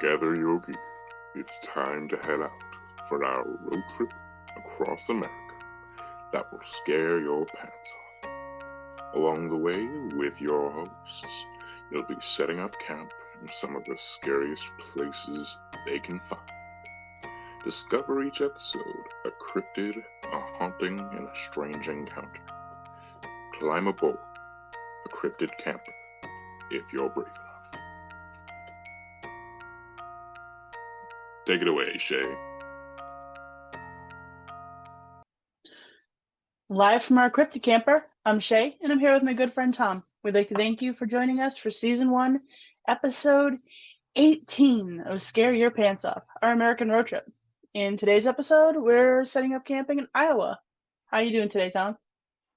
Gather your gear. It's time to head out for our road trip across America that will scare your pants off. Along the way, with your hosts, you'll be setting up camp in some of the scariest places they can find. Discover each episode a cryptid, a haunting, and a strange encounter. Climb aboard a cryptid camper if you're brave enough. Take it away, Shay. Live from our Cryptid Camper, I'm Shay, and I'm here with my good friend Tom. We'd like to thank you for joining us for season one, episode 18 of Scare Your Pants Off, our American road trip. In today's episode, we're setting up camping in Iowa. How are you doing today, Tom?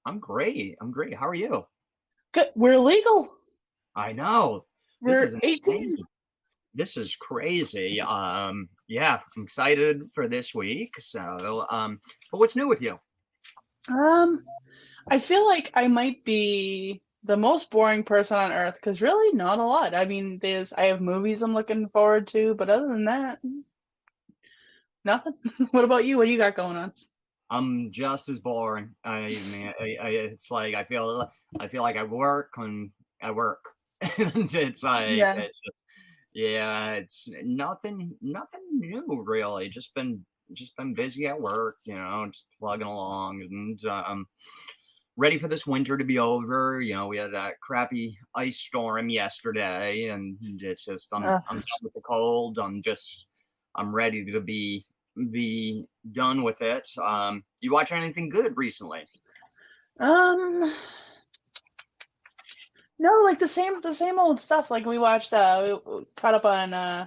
I'm great. I'm great. How are you? Good. We're legal. I know. We're this is 18. This is crazy. Um, yeah, I'm excited for this week. So, um, but what's new with you? Um, I feel like I might be the most boring person on earth because really not a lot. I mean, there's I have movies I'm looking forward to, but other than that, nothing. what about you? What do you got going on? I'm just as boring. I mean, I, I, it's like I feel I feel like I work and I work, and it's like Yeah. it's just, yeah, it's nothing nothing new really. Just been just been busy at work, you know, just plugging along and um ready for this winter to be over. You know, we had that crappy ice storm yesterday, and it's just I'm Ugh. I'm done with the cold. I'm just I'm ready to be be done with it. Um, you watch anything good recently? Um, no, like the same the same old stuff. Like we watched, uh, we caught up on uh,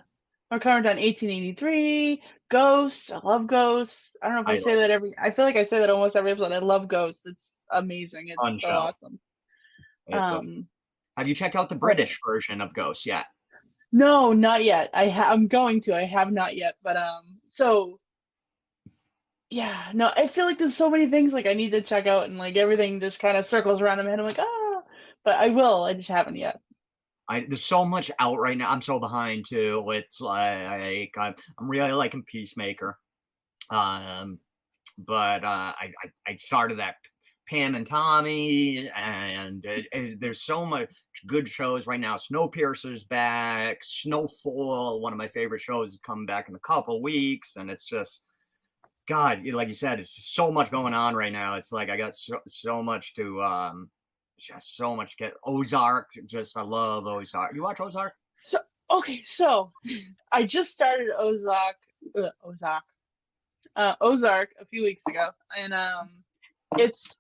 we're current on 1883, Ghosts. I love Ghosts. I don't know if I, I say that every. I feel like I say that almost every episode. I love Ghosts. It's amazing. It's so awesome. It's a- Um, have you checked out the British version of Ghosts yet? no, not yet. I ha- I'm going to. I have not yet. But um, so yeah, no, I feel like there's so many things like I need to check out, and like everything just kind of circles around in my head. I'm like, ah, but I will. I just haven't yet. I there's so much out right now. I'm so behind too. It's like I'm, I'm really liking Peacemaker. Um, but uh, I, I I started that Pam and Tommy, and it, it- there's so much good shows right now. Snowpiercer's back. Snowfall, one of my favorite shows, is coming back in a couple weeks, and it's just. God, like you said, it's so much going on right now. It's like I got so, so much to um, just so much get Ozark. Just I love Ozark. You watch Ozark? So okay, so I just started Ozark, uh, Ozark, uh, Ozark a few weeks ago, and um, it's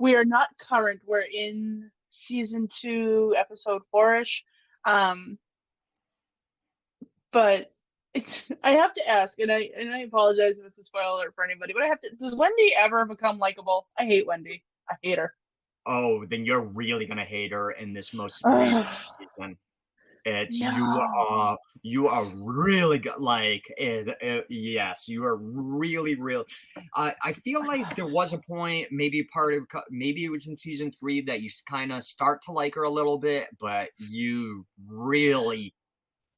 we are not current. We're in season two, episode four-ish, um, but it's, I have to ask, and I and I apologize if it's a spoiler for anybody, but I have to. Does Wendy ever become likable? I hate Wendy. I hate her. Oh, then you're really gonna hate her in this most recent season. It's you are you are really good. Like it, it- yes, you are really real. I I feel like there was a point, maybe part of maybe it was in season three that you kind of start to like her a little bit, but you really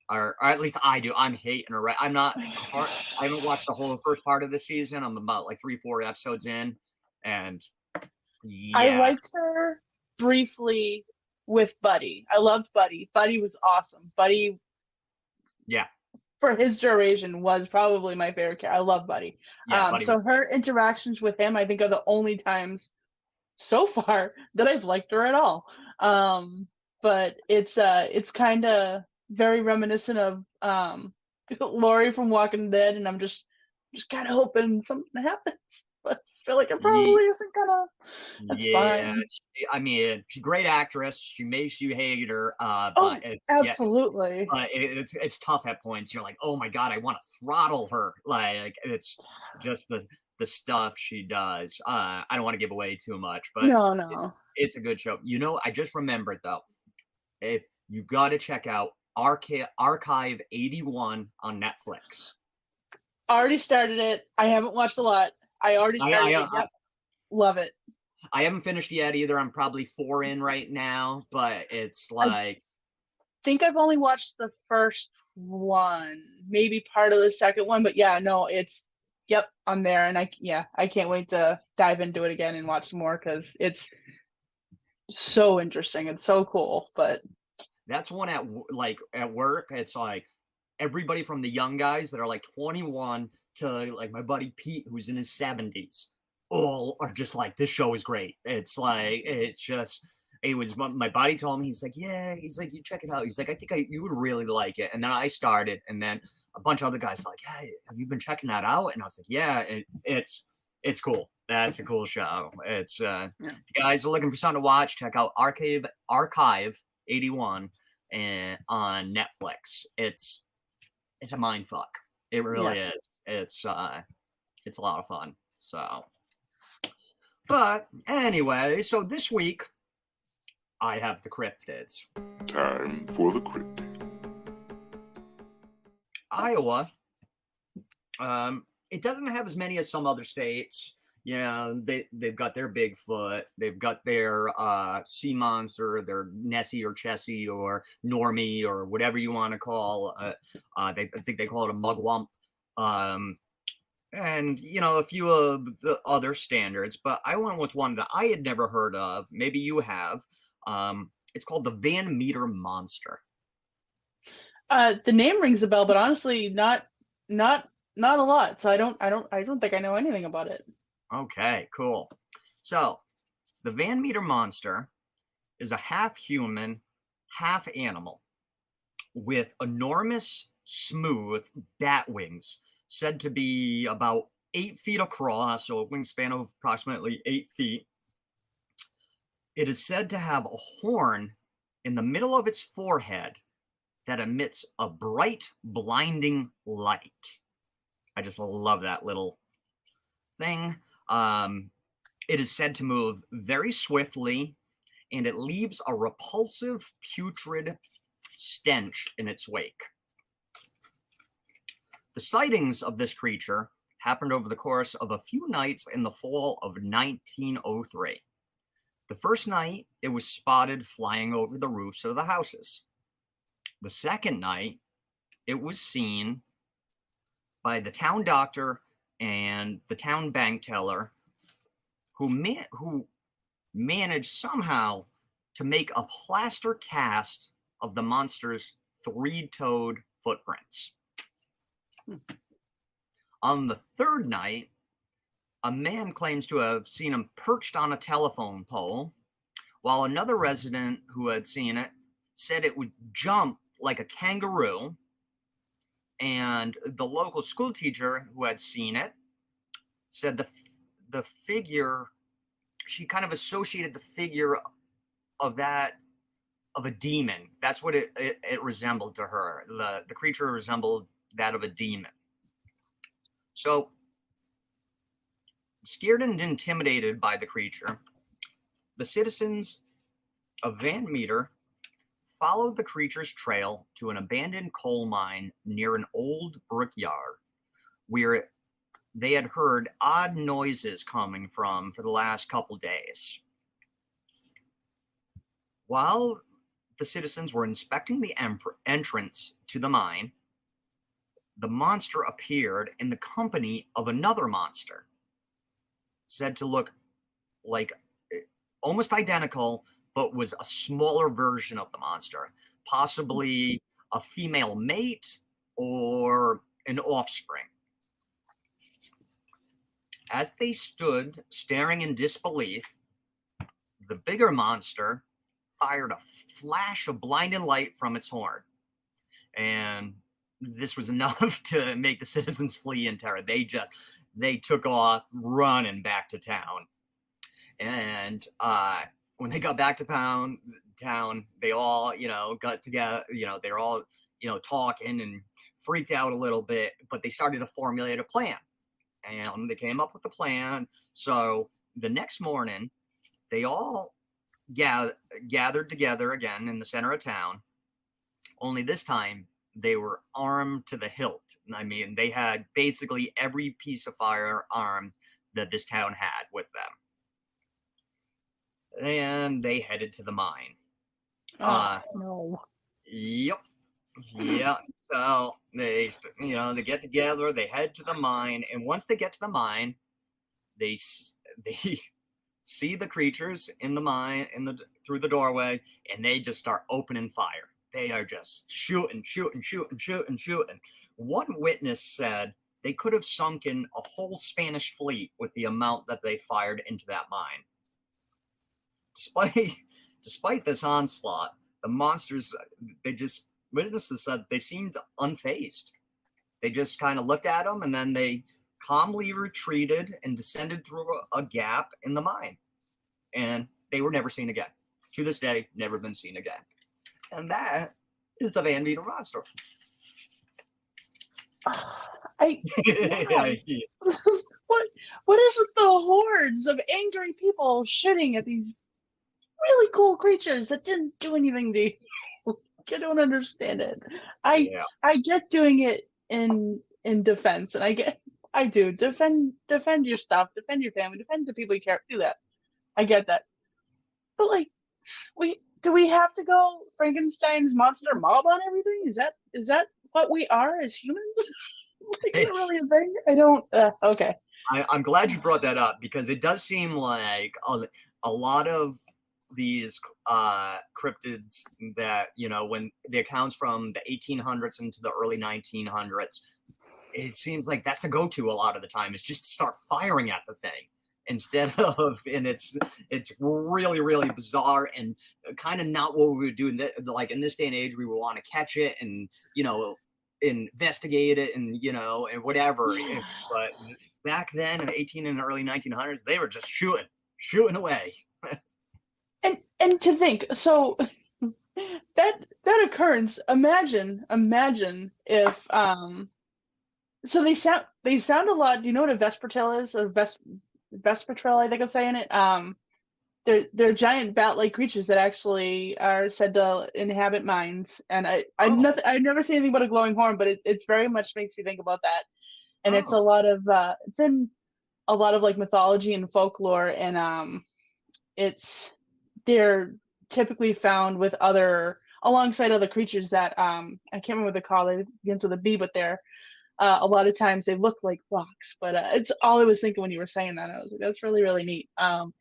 are. Or at least I do. I'm hating her. Right? I'm not. I haven't watched the whole first part of the season. I'm about like three, four episodes in, and yeah, I liked her briefly with Buddy. I loved Buddy. Buddy was awesome. Buddy, Yeah. for his duration, was probably my favorite character. I love Buddy. yeah, um, Buddy so was- her interactions with him, I think, are the only times so far that I've liked her at all. Um, but it's uh, it's kind of very reminiscent of um, Lori from Walking Dead, and I'm just just kind of hoping something happens. I feel like it probably isn't gonna. That's yeah, fine. she- I mean, she's a great actress. She makes you hate her, uh, Oh, but it's yeah, Absolutely. but it, it's it's tough at points. You're like, oh my god, I want to throttle her. Like it's just the the stuff she does. Uh, I don't want to give away too much, but no, no. it's a good show. You know, I just remembered though, if you got to check out Archive Archive 81 on Netflix. Already started it. I haven't watched a lot. I already started I, it. uh, Yep. Love it. I haven't finished yet either. I'm probably four in right now, but it's like I think I've only watched the first one, maybe part of the second one, but yeah, no, it's yep, I'm there, and I yeah, I can't wait to dive into it again and watch some more because it's so interesting. It's so cool, but that's one at like at work. It's like everybody from the young guys that are like 21 to like my buddy Pete, who's in his 70s, all are just like, this show is great. It's like, it's just, it was my buddy told me, he's like, yeah, he's like, you check it out. He's like, I think I, you would really like it. And then I started, and then a bunch of other guys like, hey, have you been checking that out? And I was like, yeah, it, it's, it's cool. That's a cool show. It's, uh, yeah. you guys are looking for something to watch, check out Archive, Archive 81 and on Netflix. It's, it's a mind fuck. It really yeah. is. It's uh it's a lot of fun. So but anyway, so this week I have the cryptids. Time for the cryptid. Iowa. Um, it doesn't have as many as some other states. You know, they they've got their Bigfoot, they've got their uh, sea monster, their Nessie or Chessie or Normie or whatever you want to call. Uh, uh, they I think they call it a mugwump, um, and you know a few of the other standards. But I went with one that I had never heard of. Maybe you have. Um, it's called the Van Meter monster. Uh, the name rings a bell, but honestly, not not not a lot. So I don't I don't I don't think I know anything about it. Okay, cool. So, the Van Meter monster is a half human, half animal with enormous, smooth bat wings, said to be about eight feet across, so a wingspan of approximately eight feet. It is said to have a horn in the middle of its forehead that emits a bright, blinding light. I just love that little thing. Um, it is said to move very swiftly and it leaves a repulsive, putrid stench in its wake. The sightings of this creature happened over the course of a few nights in the fall of 1903. The first night, it was spotted flying over the roofs of the houses. The second night, it was seen by the town doctor and the town bank teller who man who managed somehow to make a plaster cast of the monster's three-toed footprints. Hmm. On the third night, a man claims to have seen him perched on a telephone pole, while another resident who had seen it said it would jump like a kangaroo and the local school teacher who had seen it said the the figure she kind of associated the figure of that of a demon. That's what it, it, it resembled to her. The the creature resembled that of a demon. So scared and intimidated by the creature the citizens of van meter followed the creature's trail to an abandoned coal mine near an old brickyard where they had heard odd noises coming from for the last couple days. While the citizens were inspecting the em- entrance to the mine, the monster appeared in the company of another monster, said to look like eh, almost identical but was a smaller version of the monster, possibly a female mate or an offspring. As they stood staring in disbelief, the bigger monster fired a flash of blinding light from its horn. And this was enough to make the citizens flee in terror. They just they took off running back to town. And uh, when they got back to town, town, they all, you know, got together, you know, they're all, you know, talking and freaked out a little bit, but they started to formulate a plan. And they came up with a plan. So the next morning, they all gather, gathered together again in the center of town. Only this time, they were armed to the hilt. I mean, they had basically every piece of firearm that this town had with them and they headed to the mine. Oh, uh, no. Yep. Yeah. So they, you know, they get together, they head to the mine, and once they get to the mine, they they see the creatures in the mine in the through the doorway, and they just start opening fire. They are just shooting, shooting, shooting, shooting, shooting. One witness said they could have sunken a whole Spanish fleet with the amount that they fired into that mine. Despite despite this onslaught, the monsters they just witnesses said they seemed unfazed. They just kind of looked at them and then they calmly retreated and descended through a, a gap in the mine. And they were never seen again. To this day, never been seen again. And that is the Van Meter monster. I what what is with the hordes of angry people shitting at these really cool creatures that didn't do anything to you? I don't understand it. I yeah. I get doing it in in defense, and I get I do defend defend your stuff, defend your family, defend the people you care. Do that. I get that. But like, we do we have to go Frankenstein's monster mob on everything? Is that is that what we are as humans? like, is It's- it really a thing? I don't. Uh, okay. I, I'm glad you brought that up because it does seem like a, a lot of these uh, cryptids that you know when the accounts from the 1800s into the early 1900s, it seems like that's the go-to a lot of the time is just to start firing at the thing instead of and it's it's really really bizarre and kind of not what we would do in the, like in this day and age we would want to catch it and you know investigate it and you know and whatever Yeah. but back then in 18 and early 1900s they were just shooting shooting away And to think, so that that occurrence. Imagine, imagine if um. So they sound they sound a lot. Do you know what a vespertil is? A ves vespertil, I think I'm saying it. Um, they're they're giant bat-like creatures that actually are said to inhabit mines. And I I Oh. I've never seen anything but a glowing horn, but it it's very much makes me think about that. And it's Oh. a lot of uh, it's in a lot of like mythology and folklore, and um, it's they're typically found with other alongside other creatures that um I can't remember what they're called. It begins with a B, but they're uh, a lot of times they look like rocks. But uh, it's all I was thinking when you were saying that. I was like, that's really really neat. Um,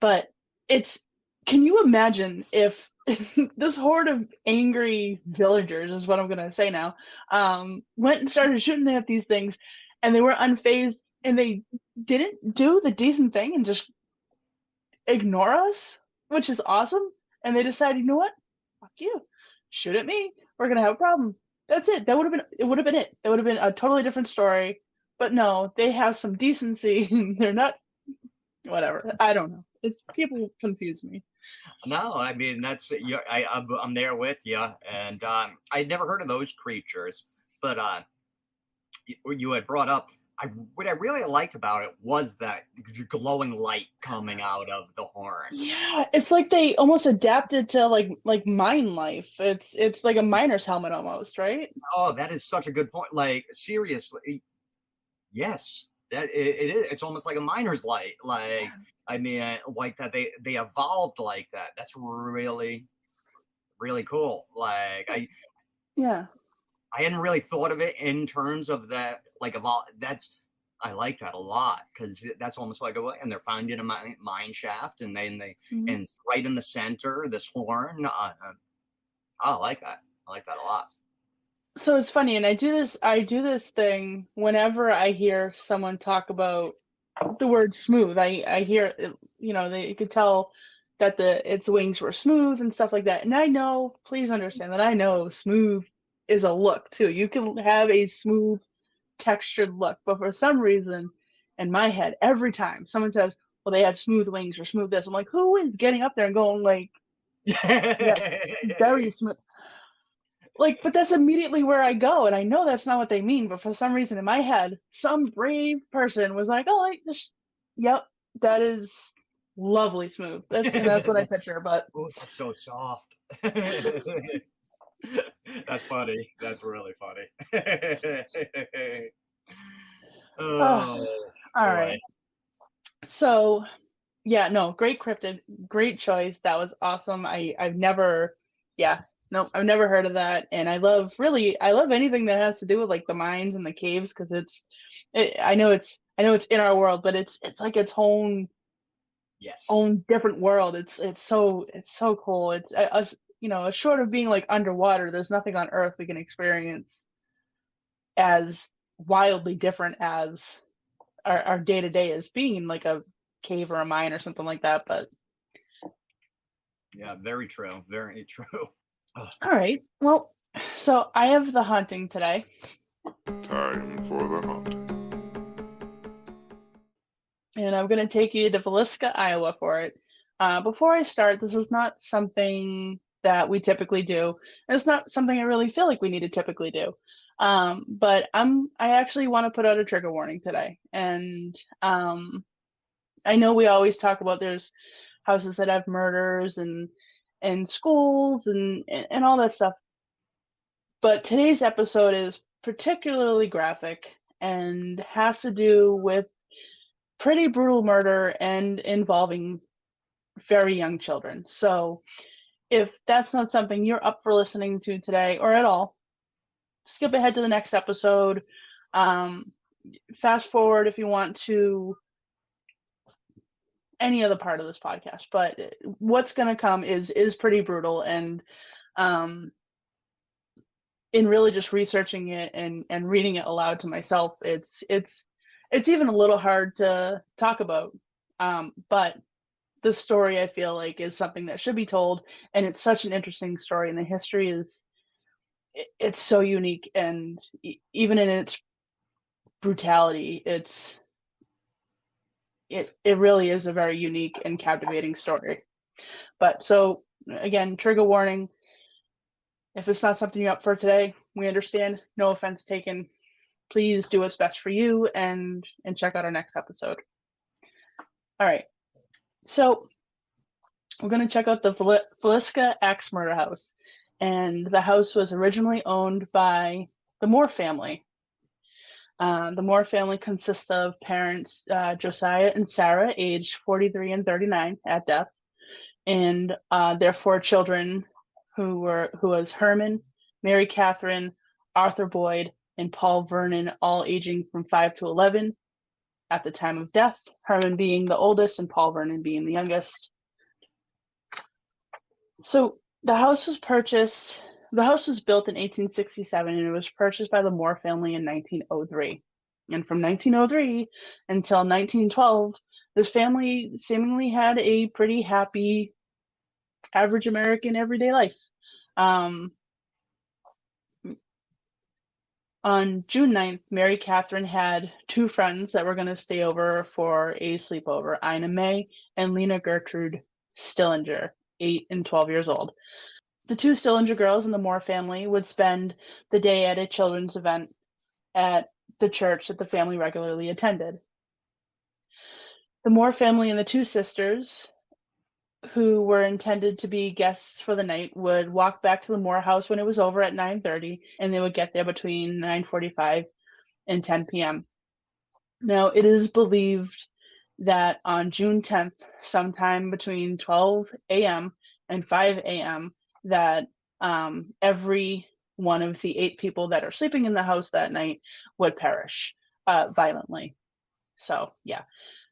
but it's can you imagine if this horde of angry villagers is what I'm gonna say now um went and started shooting at these things and they were unfazed and they didn't do the decent thing and just ignore us, which is awesome. And they decide, you know what? Fuck you. Shoot at me. We're gonna have a problem. That's it. That would have been it would have been it. It would have been a totally different story. But no, they have some decency. They're not whatever. I don't know. It's people confuse me. no i mean that's you I, I'm, I'm there with you and um i'd never heard of those creatures but uh you, you had brought up I, what I really liked about it was that glowing light coming out of the horn. Yeah, it's like they almost adapted to like like mine life. It's it's like a miner's helmet almost, right? Oh, that is such a good point. Like seriously, yes, that it, it is. It's almost like a miner's light. Like I mean, uh, like that they they evolved like that. That's really really cool. Like I Yeah. I hadn't really thought of it in terms of that. Like evolve. That's I like that a lot because that's almost like a and they're finding a mine, mine shaft and then they Mhm. and right in the center this horn. Uh, uh, I like that. I like that a lot. So it's funny, and I do this. I do this thing whenever I hear someone talk about the word smooth. I I hear it, you know they you could tell that the its wings were smooth and stuff like that. And I know, please understand that I know smooth is a look too. You can have a smooth textured look, but for some reason, in my head, every time someone says, "Well, they had smooth wings or smooth this," I'm like, who is getting up there and going like, "Yes, very smooth." Like, but that's immediately where I go, and I know that's not what they mean. But for some reason, in my head, some brave person was like, "Oh, I just, yep, that is lovely smooth." That's, and that's what I picture. But Oh, that's so soft. that's funny. That's really funny. oh, all boy. right, so yeah, no, great cryptid, great choice. That was awesome. I I've never, yeah, no, I've never heard of that. And I love really, I love anything that has to do with like the mines and the caves because it's, it, I know it's, I know it's in our world, but it's it's like its own Yes. own different world. It's it's so it's so cool. It's uh, us, you know, short of being like underwater, there's nothing on Earth we can experience as wildly different as our our day to day as being like a cave or a mine or something like that. But Yeah, very true. Very true. all right, well, so I have the hunting today. Time for the hunt. and I'm going to take you to Villisca, Iowa for it. Uh, before I start, this is not something that we typically do. and It's not something I really feel like we need to typically do. Um, but I'm I actually want to put out a trigger warning today, and um, I know we always talk about there's houses that have murders and and schools and and, and all that stuff. But today's episode is particularly graphic and has to do with pretty brutal murder and involving very young children. So if that's not something you're up for listening to today or at all, skip ahead to the next episode. Um, fast forward if you want to any other part of this podcast. But what's going to come is is pretty brutal and um in really just researching it and and reading it aloud to myself it's it's it's even a little hard to talk about um but the story i feel like is something that should be told and it's such an interesting story and the history is it, it's so unique and even in its brutality it's it it really is a very unique and captivating story. But so again trigger warning if it's not something you're up for today we understand. No offense taken. Please do what's best for you and and check out our next episode. All right so we're going to check out the Fel- Villisca Axe Murder House. And the house was originally owned by the Moore family. Uh, the Moore family consists of parents uh, Josiah and Sarah, aged 43 and 39 at death, and uh, their four children, who were who was Herman, Mary Catherine, Arthur Boyd, and Paul Vernon, all aging from 5 to 11 at the time of death. Herman being the oldest and Paul Vernon being the youngest. So the house was purchased. The house was built in 1867 and it was purchased by the Moore family in 1903. And from 1903 until 1912, this family seemingly had a pretty happy, average American everyday life. Um, on June 9th, Mary Catherine had two friends that were going to stay over for a sleepover Ina May and Lena Gertrude Stillinger, 8 and 12 years old. The two Stillinger girls in the Moore family would spend the day at a children's event at the church that the family regularly attended. The Moore family and the two sisters, who were intended to be guests for the night, would walk back to the Moore house when it was over at 9:30, and they would get there between 9:45 and 10 p.m. Now, it is believed that on June 10th, sometime between 12 a.m. and 5 a.m., that um, every one of the eight people that are sleeping in the house that night would perish uh, violently. So, yeah.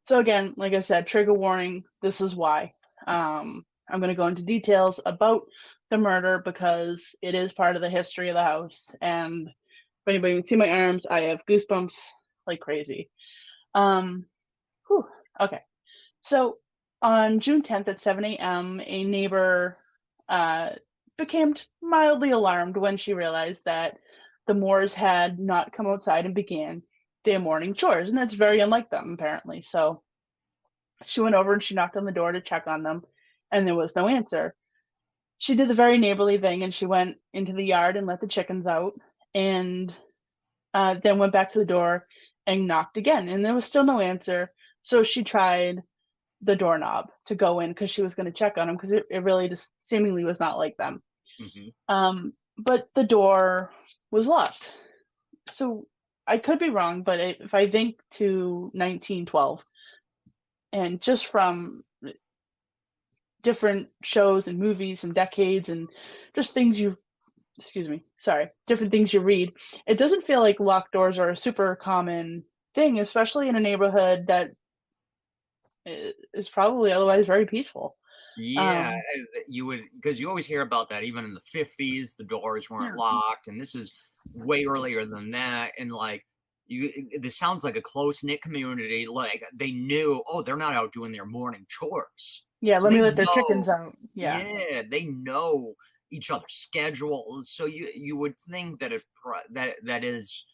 So, again, like I said, trigger warning this is why. Um, I'm going to go into details about the murder because it is part of the history of the house. And if anybody can see my arms, I have goosebumps like crazy. Um, whew, okay. So on June 10th at 7 a.m., a neighbor uh, became mildly alarmed when she realized that the Moores had not come outside and began their morning chores. And that's very unlike them, apparently. So she went over and she knocked on the door to check on them, and there was no answer. She did the very neighborly thing and she went into the yard and let the chickens out, and uh, then went back to the door and knocked again, and there was still no answer. So she tried the doorknob to go in because she was going to check on them because it, it really just seemingly was not like them. hmm Um, but the door was locked. So I could be wrong, but if I think to 1912, and just from different shows and movies and decades and just things you excuse me sorry different things you read it doesn't feel like locked doors are a super common thing especially in a neighborhood that is probably otherwise very peaceful yeah um, you would because you always hear about that even in the 50s the doors weren't yeah. locked and this is way earlier than that and like you this sounds like a close knit community like they knew oh they're not out doing their morning chores. Yeah so let me let their chickens out yeah. Yeah they know each other's schedules. So you you would think that it that that is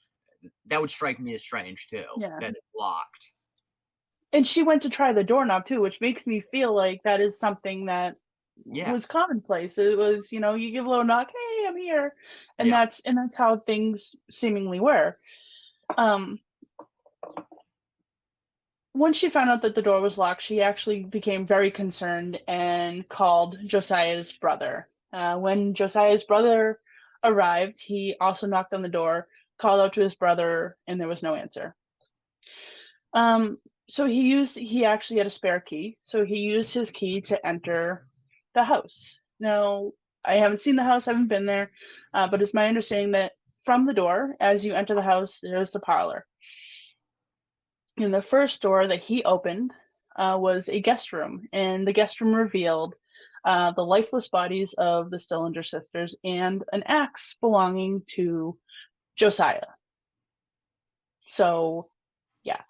that would strike me as strange too yeah. that it's locked. And she went to try the doorknob too which makes me feel like that is something that yeah. was commonplace. It was you know you give a little knock hey i'm here. And yeah. that's and that's how things seemingly were um, once she found out that the door was locked, she actually became very concerned and called Josiah's brother. Uh, when Josiah's brother arrived, he also knocked on the door, called out to his brother, and there was no answer. Um, so he used he actually had a spare key, so he used his key to enter the house. Now I haven't seen the house, I haven't been there, uh, but it's my understanding that from the door, as you enter the house, there's the parlor. And the first door that he opened uh, was a guest room, and the guest room revealed uh, the lifeless bodies of the Stillinger sisters and an axe belonging to Josiah. So, yeah,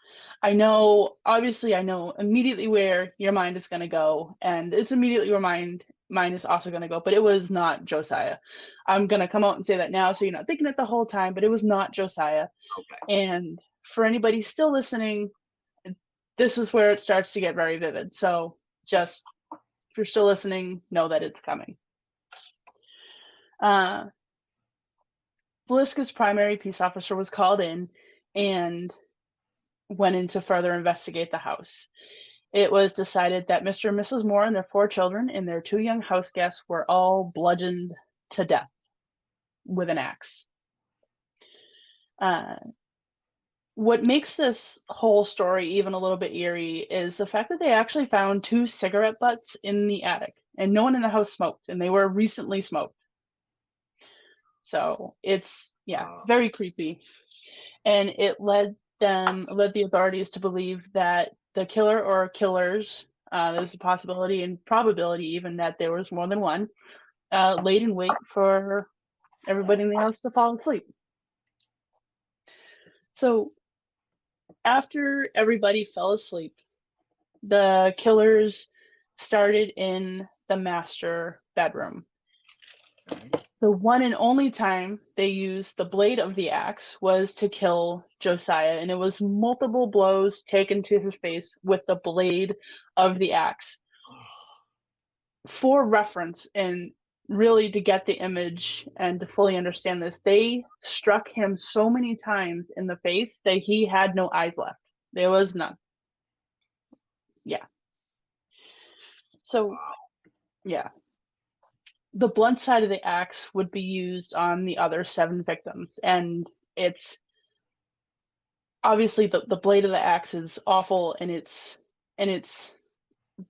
I know, obviously, I know immediately where your mind is going to go, and it's immediately where mind mine is also going to go, but it was not Josiah. I'm going to come out and say that now so you're not thinking it the whole time, but it was not Josiah. Okay. And for anybody still listening, this is where it starts to get very vivid. So just if you're still listening, know that it's coming. Uh, Villisca's primary peace officer was called in and went in to further investigate the house it was decided that Mr. and Mrs. Moore and their four children and their two young house guests were all bludgeoned to death with an axe. Uh, what makes this whole story even a little bit eerie is the fact that they actually found two cigarette butts in the attic and no one in the house smoked and they were recently smoked. So it's, yeah, very creepy. And it led them, led the authorities to believe that the killer or killers, uh, there's a possibility and probability even that there was more than one, uh, laid in wait for everybody in the house to fall asleep. So after everybody fell asleep, the killers started in the master bedroom. The one and only time they used the blade of the axe was to kill Josiah, and it was multiple blows taken to his face with the blade of the axe. For reference, and really to get the image and to fully understand this, they struck him so many times in the face that he had no eyes left. There was none. Yeah. So, yeah the blunt side of the axe would be used on the other seven victims and it's obviously the, the blade of the axe is awful and it's and it's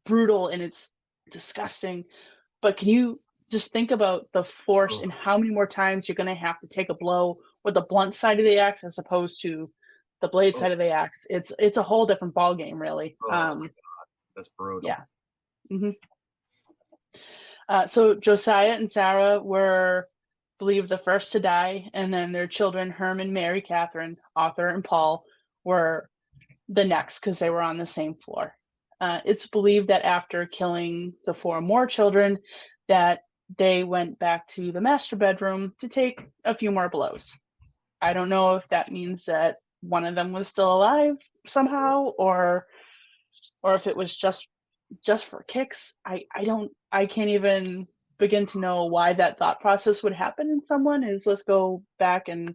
brutal and it's disgusting. But can you just think about the force and how many more times you're going to have to take a blow with the blunt side of the axe as opposed to the blade oh. side of the axe? It's it's a whole different ball game really. Oh, um that's brutal. yeah. Mm-hmm. Uh, so Josiah and Sarah were believed the first to die, and then their children, Herman, Mary, Catherine, Arthur, and Paul, were the next because they were on the same floor. Uh, it's believed that after killing the four more children, that they went back to the master bedroom to take a few more blows. I don't know if that means that one of them was still alive somehow, or or if it was just just for kicks. I I don't I can't even begin to know why that thought process would happen in someone is let's go back and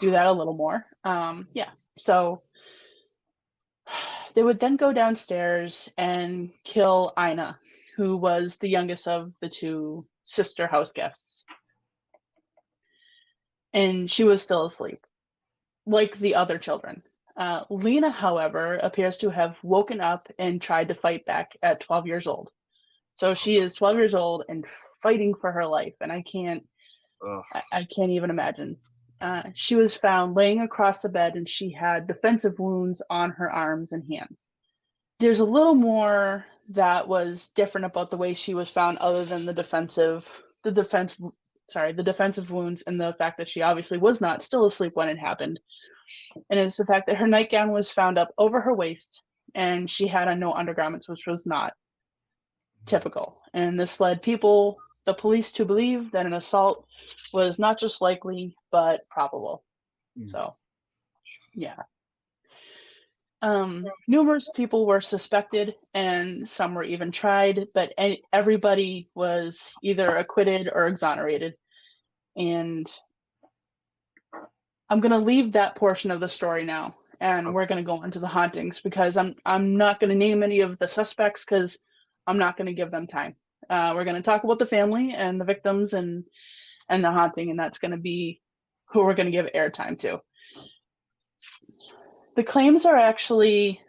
do that a little more. Um, yeah. So they would then go downstairs and kill Ina, who was the youngest of the two sister house guests. And she was still asleep, like the other children. Uh, Lena, however, appears to have woken up and tried to fight back at 12 years old. So she is 12 years old and fighting for her life, and I can't, I, I can't even imagine. Uh, she was found laying across the bed, and she had defensive wounds on her arms and hands. There's a little more that was different about the way she was found, other than the defensive, the defense, sorry, the defensive wounds, and the fact that she obviously was not still asleep when it happened. And it's the fact that her nightgown was found up over her waist, and she had on no undergarments, which was not typical. And this led people, the police, to believe that an assault was not just likely, but probable. Mm. So, yeah. Um, numerous people were suspected, and some were even tried, but everybody was either acquitted or exonerated. And I'm gonna leave that portion of the story now, and we're gonna go into the hauntings because I'm I'm not gonna name any of the suspects because I'm not gonna give them time. Uh, we're gonna talk about the family and the victims and and the haunting, and that's gonna be who we're gonna give airtime to. The claims are actually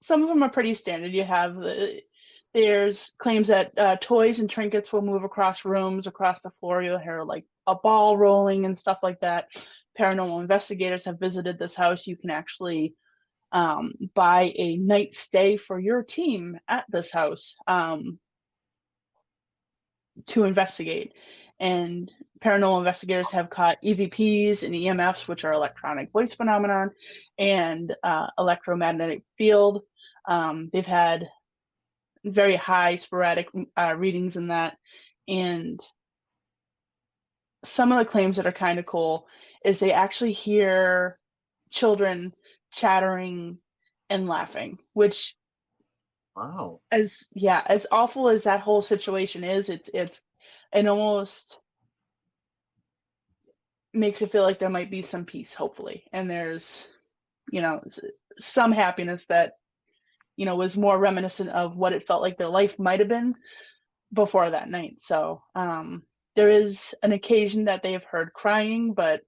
some of them are pretty standard. You have the there's claims that uh, toys and trinkets will move across rooms, across the floor. You'll hear like a ball rolling and stuff like that. Paranormal investigators have visited this house. You can actually um, buy a night stay for your team at this house um, to investigate. And paranormal investigators have caught EVPs and EMFs, which are electronic voice phenomenon, and uh, electromagnetic field. Um, they've had very high sporadic uh, readings in that, and some of the claims that are kind of cool is they actually hear children chattering and laughing, which Wow. as yeah, as awful as that whole situation is, it's it's it almost makes it feel like there might be some peace, hopefully, and there's you know some happiness that you know was more reminiscent of what it felt like their life might have been before that night. So um, there is an occasion that they have heard crying, but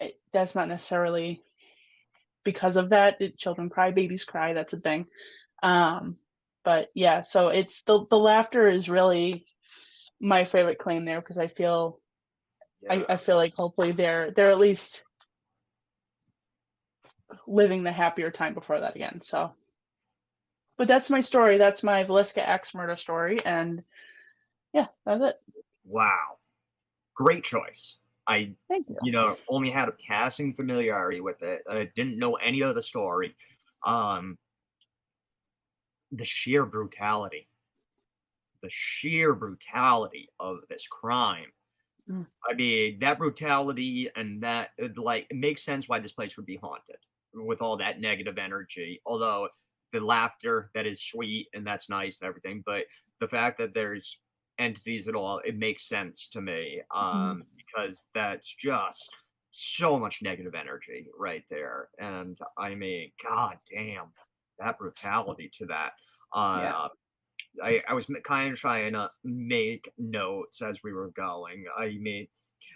it, that's not necessarily because of that. It, children cry, babies cry. That's a thing. Um, but yeah, so it's the the laughter is really my favorite claim there because I feel Yeah. I, I feel like hopefully they're they're at least living the happier time before that again. So, but that's my story. That's my Villisca axe murder story, and yeah, that's it. wow. Great choice. I you. you know, only had a passing familiarity with it. I didn't know any of the story. Um, the sheer brutality, the sheer brutality of this crime. Mm. I mean, that brutality and that, like, it makes sense why this place would be haunted with all that negative energy. Although the laughter that is sweet and that's nice and everything, but the fact that there's entities at all, it makes sense to me. Um, because that's just so much negative energy right there. And I mean, god damn, that brutality to that. Uh, Yeah. I, I was kind of trying to make notes as we were going. I mean,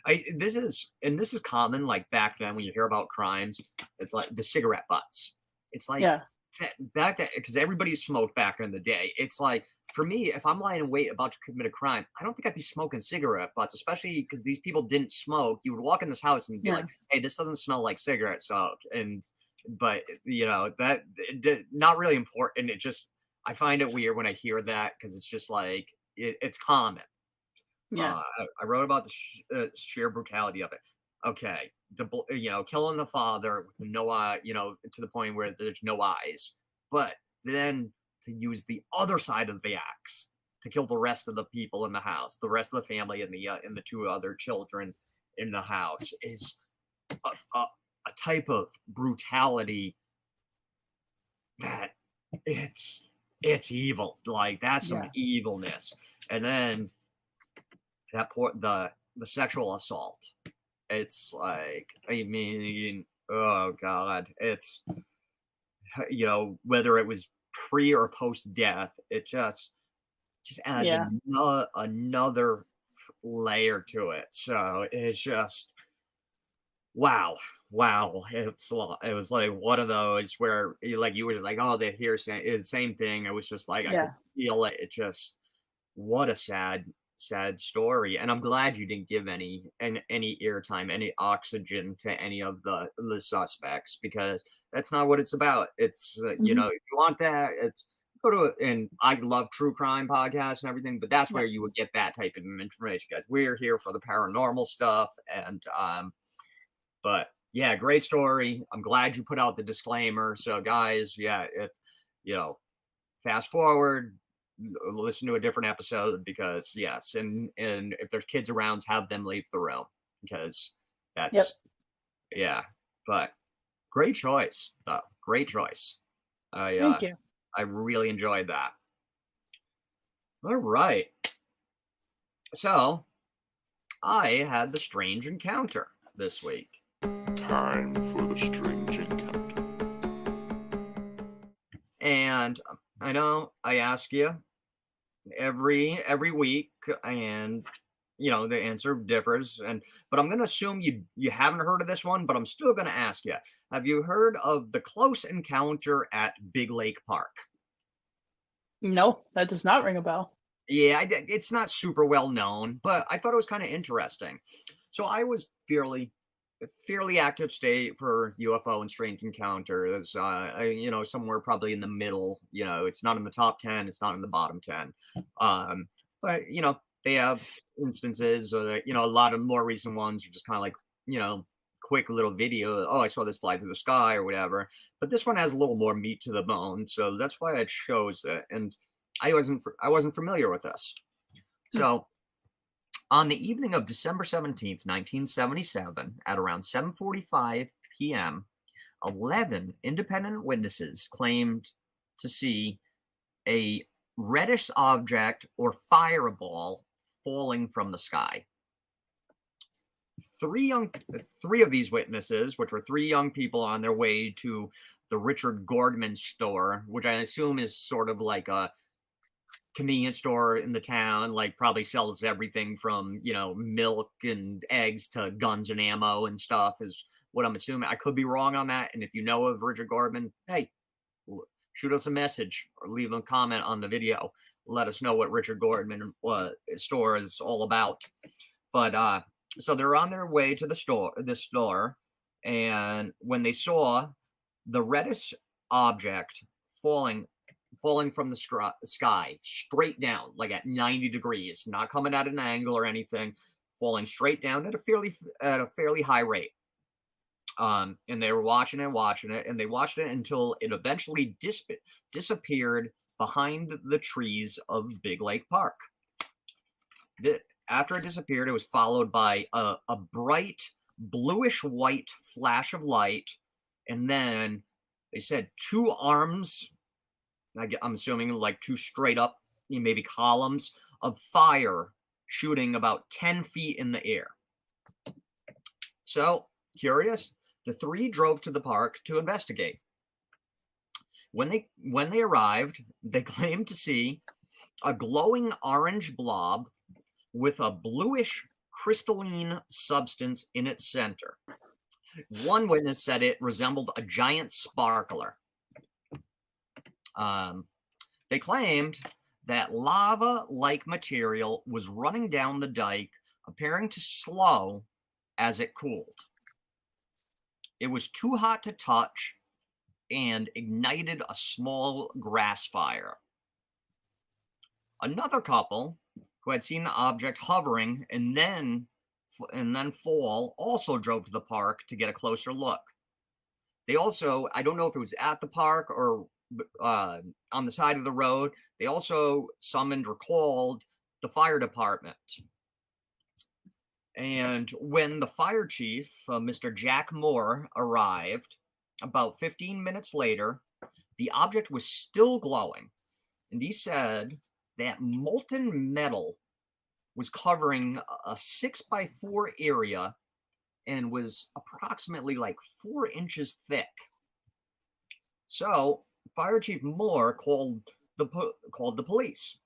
I this is and this is common like back then when you hear about crimes, it's like the cigarette butts. It's like yeah, that- back then because everybody smoked back in the day. It's like for me, if I'm lying in wait about to commit a crime, I don't think I'd be smoking cigarette butts, especially because these people didn't smoke. You would walk in this house and be Yeah. like, "Hey, this doesn't smell like cigarette smoke," and but you know that not really important. It just I find it weird when I hear that because it's just like it, it's common. yeah, Uh, I, I wrote about the sh- uh, sheer brutality of it. Okay, the you know killing the father with no eye, you know, to the point where there's no eyes, but then to use the other side of the axe to kill the rest of the people in the house, the rest of the family and the uh, and the two other children in the house is a, a, a type of brutality that it's it's evil. Like that's some Yeah. evilness. And then that poor the the sexual assault. It's like I mean, oh god, it's you know whether it was pre or post death, it just just adds Yeah. another another layer to it. So it's just wow, wow, it's a lot it was like one of those where you like you were like, oh, they hear the same thing. It was just like I could feel it. It just what a sad sad story and i'm glad you didn't give any and any airtime any oxygen to any of the the suspects because that's not what it's about. It's uh, mm-hmm. you know if you want that it's go to and i love true crime podcasts and everything but that's where you would get that type of information guys we're here for the paranormal stuff and um but yeah great story. I'm glad you put out the disclaimer. So guys yeah if you know fast forward listen to a different episode because yes, and and if there's kids around, have them leave the room because that's yep. yeah. But great choice, though. Great choice. I uh, Thank you. I really enjoyed that. All right. So I had the strange encounter this week. Time for the strange encounter. And I know I ask you every every week and you know the answer differs and but i'm going to assume you you haven't heard of this one but i'm still going to ask you have you heard of the close encounter at big lake park? No that does not ring a bell. Yeah it's not super well known but i thought it was kind of interesting. So i was fairly fairly active state for UFO and strange encounters. Uh, you know, somewhere probably in the middle. You know, it's not in the top ten. It's not in the bottom ten. Um, but you know, they have instances. Uh, you know, a lot of more recent ones are just kind of like you know, quick little video. Oh, I saw this fly through the sky or whatever. But this one has a little more meat to the bone, so that's why I chose it. And I wasn't I wasn't familiar with this. Hmm. So on the evening of December 17th, 1977, at around 7:45 p.m., 11 independent witnesses claimed to see a reddish object or fireball falling from the sky. Three young three of these witnesses, which were three young people on their way to the Richard Gordman store, which I assume is sort of like a convenience store in the town like probably sells everything from you know milk and eggs to guns and ammo and stuff is what i'm assuming. I could be wrong on that and if you know of richard gordman hey shoot us a message or leave a comment on the video. Let us know what richard gordman uh, store is all about. But uh so they're on their way to the store the store and when they saw the reddish object falling falling from the sky straight down, like at 90 degrees, not coming at an angle or anything, falling straight down at a fairly at a fairly high rate. Um, and they were watching it, watching it, and they watched it until it eventually dis- disappeared behind the trees of Big Lake Park. The, after it disappeared, it was followed by a, a bright bluish white flash of light, and then they said two arms I'm assuming like two straight up, maybe columns of fire shooting about 10 feet in the air. So, curious, the three drove to the park to investigate. When they when they arrived, they claimed to see a glowing orange blob with a bluish crystalline substance in its center. One witness said it resembled a giant sparkler. Um, they claimed that lava like material was running down the dike, appearing to slow as it cooled. It was too hot to touch and ignited a small grass fire. Another couple who had seen the object hovering and then and then fall also drove to the park to get a closer look. They also, I don't know if it was at the park or uh, on the side of the road. They also summoned or called the fire department. And when the fire chief, uh, Mr. Jack Moore, arrived, about 15 minutes later, the object was still glowing. And he said that molten metal was covering a six by four area and was approximately like four inches thick. So Fire Chief Moore called the called the police,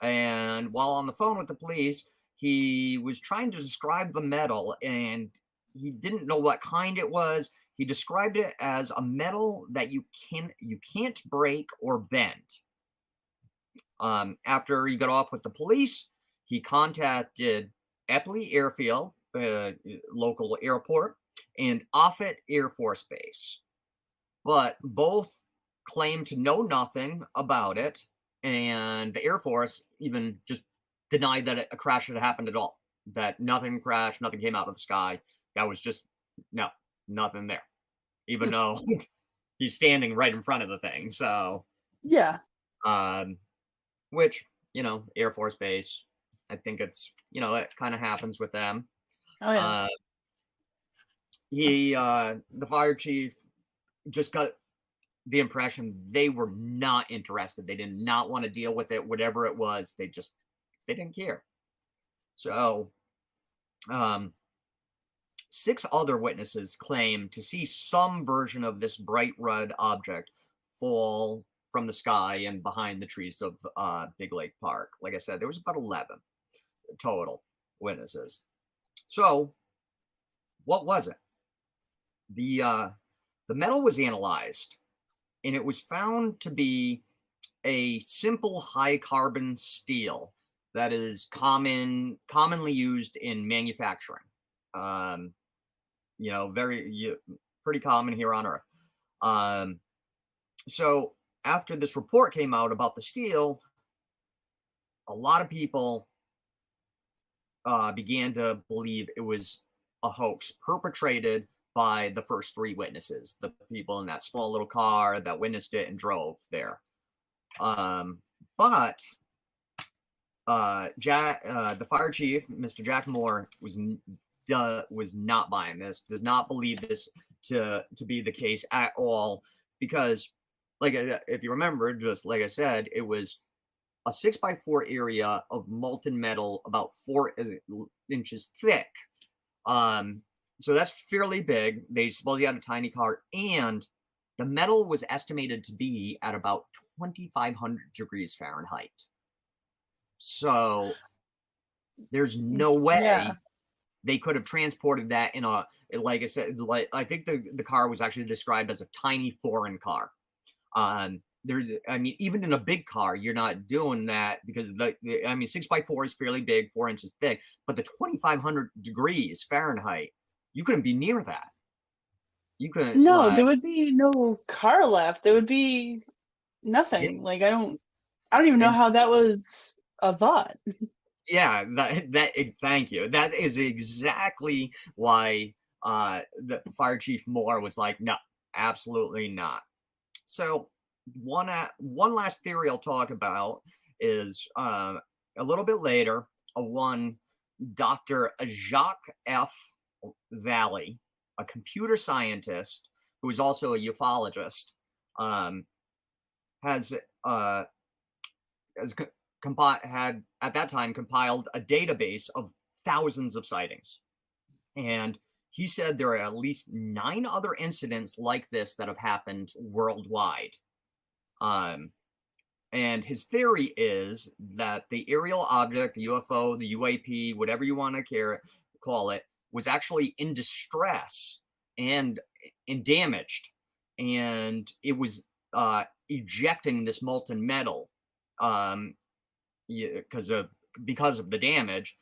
and while on the phone with the police, he was trying to describe the metal, and he didn't know what kind it was. He described it as a metal that you can you can't break or bend. Um, after he got off with the police, he contacted Eppley Airfield, uh, local airport, and Offutt Air Force Base, but both claimed to know nothing about it, and the Air Force even just denied that a crash had happened at all. That nothing crashed, nothing came out of the sky. That was just no, nothing there. Even Hmm. though he's standing right in front of the thing. So Yeah. um which, you know, Air Force Base, I think it's you know, it kind of happens with them. Oh yeah. Uh, he, uh, the fire chief, just got the impression they were not interested. They did not want to deal with it, whatever it was. They just they didn't care. So, um, six other witnesses claim to see some version of this bright red object fall from the sky and behind the trees of uh, Big Lake Park. Like I said, there was about eleven total witnesses. So, what was it? The uh, the metal was analyzed, and it was found to be a simple high carbon steel that is common commonly used in manufacturing. Um, you know, very you, pretty common here on Earth. Um, so after this report came out about the steel, a lot of people uh, began to believe it was a hoax perpetrated by the first three witnesses, the people in that small little car that witnessed it and drove there. Um, but uh, Jack, uh, the fire chief, Mr. Jack Moore, was uh, was not buying this. Does not believe this to to be the case at all, because, like, uh, if you remember, just like I said, it was a six by four area of molten metal about four uh, inches thick. Um, so that's fairly big. They supposedly had a tiny car, and the metal was estimated to be at about 2,500 degrees Fahrenheit. So there's no way yeah. they could have transported that in a like I said, like I think the the car was actually described as a tiny foreign car. Um, there, I mean, even in a big car, you're not doing that because the, the I mean, six by four is fairly big, four inches thick, but the 2,500 degrees Fahrenheit, you couldn't be near that. You couldn't. No, like- there would be no car left. There would be nothing. Like I don't I don't even know how that was a thought. yeah that that eh, thank you that is exactly why uh the fire chief moore was like no absolutely not so one uh, one last theory i'll talk about is uh, a little bit later a one dr jacques f Vallée a computer scientist who is also a ufologist um has uh has compi- had at that time compiled a database of thousands of sightings. And he said there are at least nine other incidents like this that have happened worldwide. Um, and his theory is that the aerial object, the UFO, the UAP, whatever you want to care, call it, was actually in distress and and damaged, and it was uh, ejecting this molten metal um, because of because of the damage.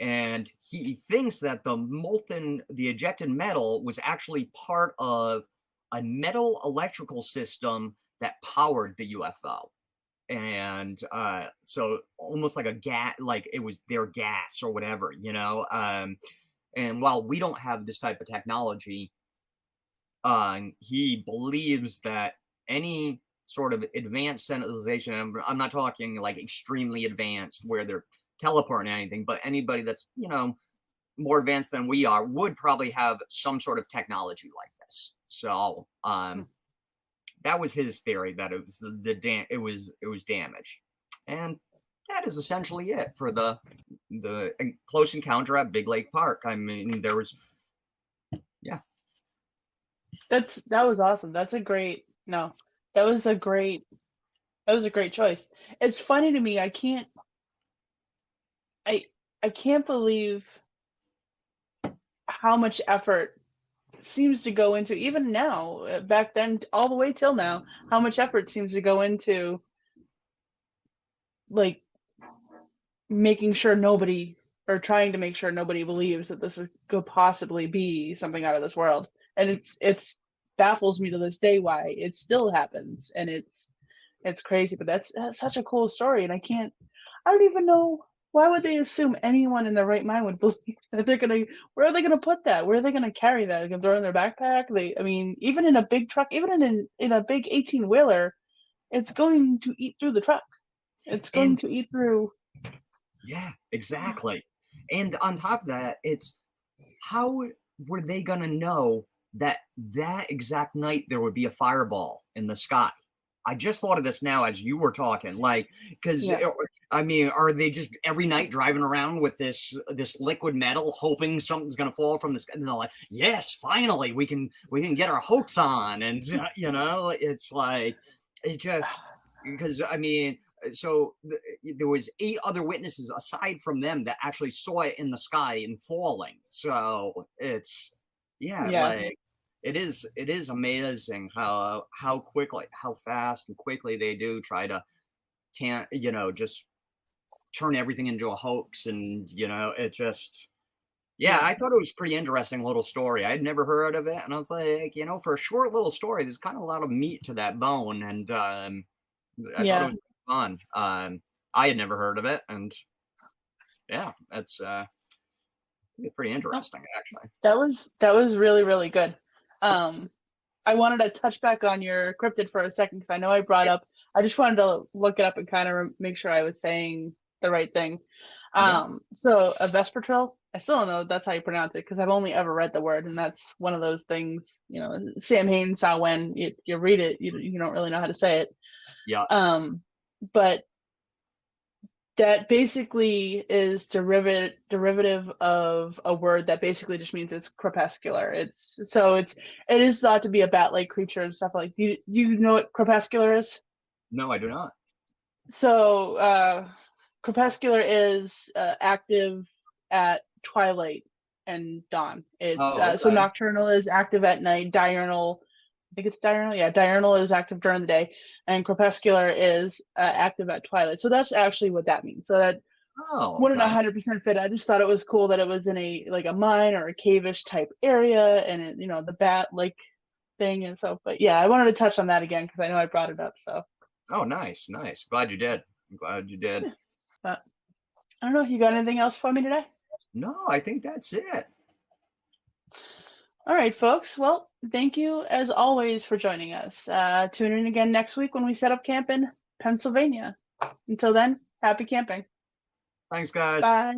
And he thinks that the molten the ejected metal was actually part of a metal electrical system that powered the ufo and uh so almost like a gas like it was their gas or whatever you know? Um and while we don't have this type of technology uh he believes that any sort of advanced civilization. I'm, I'm not talking like extremely advanced where they're teleporting anything, but anybody that's, you know, more advanced than we are would probably have some sort of technology like this. So, um, that was his theory that it was the, the dam- it was it was damaged, and that is essentially it for the the close encounter at Big Lake Park. I mean, there was yeah. That's that was awesome. That's a great no. That was a great that was a great choice. It's funny to me, I can't I I can't believe how much effort seems to go into even now uh, back then all the way till now how much effort seems to go into like making sure nobody or trying to make sure nobody believes that this is, could possibly be something out of this world. And it's it's baffles me to this day why it still happens and it's it's crazy but that's, that's such a cool story and i can't i don't even know why would they assume anyone in their right mind would believe that they're gonna where are they gonna put that? Where are they gonna carry that? They gonna throw it in their backpack? They i mean even in a big truck even in in a big 18 wheeler it's going to eat through the truck. It's going And- to eat through Yeah, exactly. And on top of that, it's how were they going to know that that exact night there would be a fireball in the sky? I just thought of this now as you were talking, like, because Yeah. I mean, are they just every night driving around with this this liquid metal, hoping something's gonna fall from the sky? And they're like, "Yes, finally, we can we can get our hopes on," and you know, it's like it just because I mean, so th- there was eight other witnesses aside from them that actually saw it in the sky and falling. So it's yeah, Yeah. like it is it is amazing how how quickly how fast and quickly they do try to tan you know just turn everything into a hoax and you know it just yeah. I thought it was pretty interesting little story. I'd never heard of it, and I was like, you know, for a short little story, there's kind of a lot of meat to that bone, and um, I Yeah. thought it was fun. Um, I had never heard of it, and yeah, it's uh, pretty interesting actually. that was that was really really good um i wanted to touch back on your cryptid for a second because i know i brought up i just wanted to look it up and kind of make sure i was saying the right thing Yeah. um so a vespertrill i still don't know if that's how you pronounce it because i've only ever read the word and that's one of those things you know Samhain saw when you, you read it you, you don't really know how to say it Yeah. um but that basically is derivative derivative of a word that basically just means it's crepuscular. It's so it's it is thought to be a bat-like creature and stuff like. Do you, do you know what crepuscular is? No, I do not. So uh, crepuscular is uh, active at twilight and dawn. It's Oh, uh, so nocturnal is active at night. Diurnal, I think it's diurnal. Yeah, diurnal is active during the day, and crepuscular is uh, active at twilight. So that's actually what that means. So that Oh, wouldn't okay. hundred percent fit. I just thought it was cool that it was in a like a mine or a cave-ish type area, and it, you know the bat like thing and so. But yeah, I wanted to touch on that again because I know I brought it up. So Oh, nice, nice. Glad you did. I'm glad you did. But I don't know. You got anything else for me today? No, I think that's it. All right, folks. Well, thank you as always for joining us. Uh, tune in again next week when we set up camp in Pennsylvania. Until then, happy camping. Thanks, guys. Bye.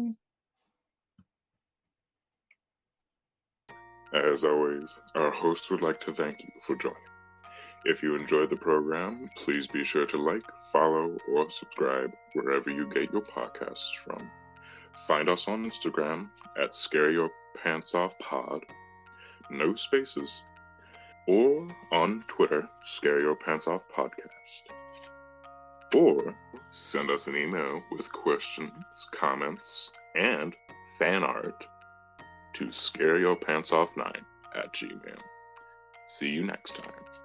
As always, our host would like to thank you for joining. If you enjoyed the program, please be sure to like, follow, or subscribe wherever you get your podcasts from. Find us on Instagram at Scare Your Pants Off Pod, no spaces, or on Twitter, Scare Your Pants Off Podcast. Or send us an email with questions, comments, and fan art to scareyourpantsoff9 at gmail. See you next time.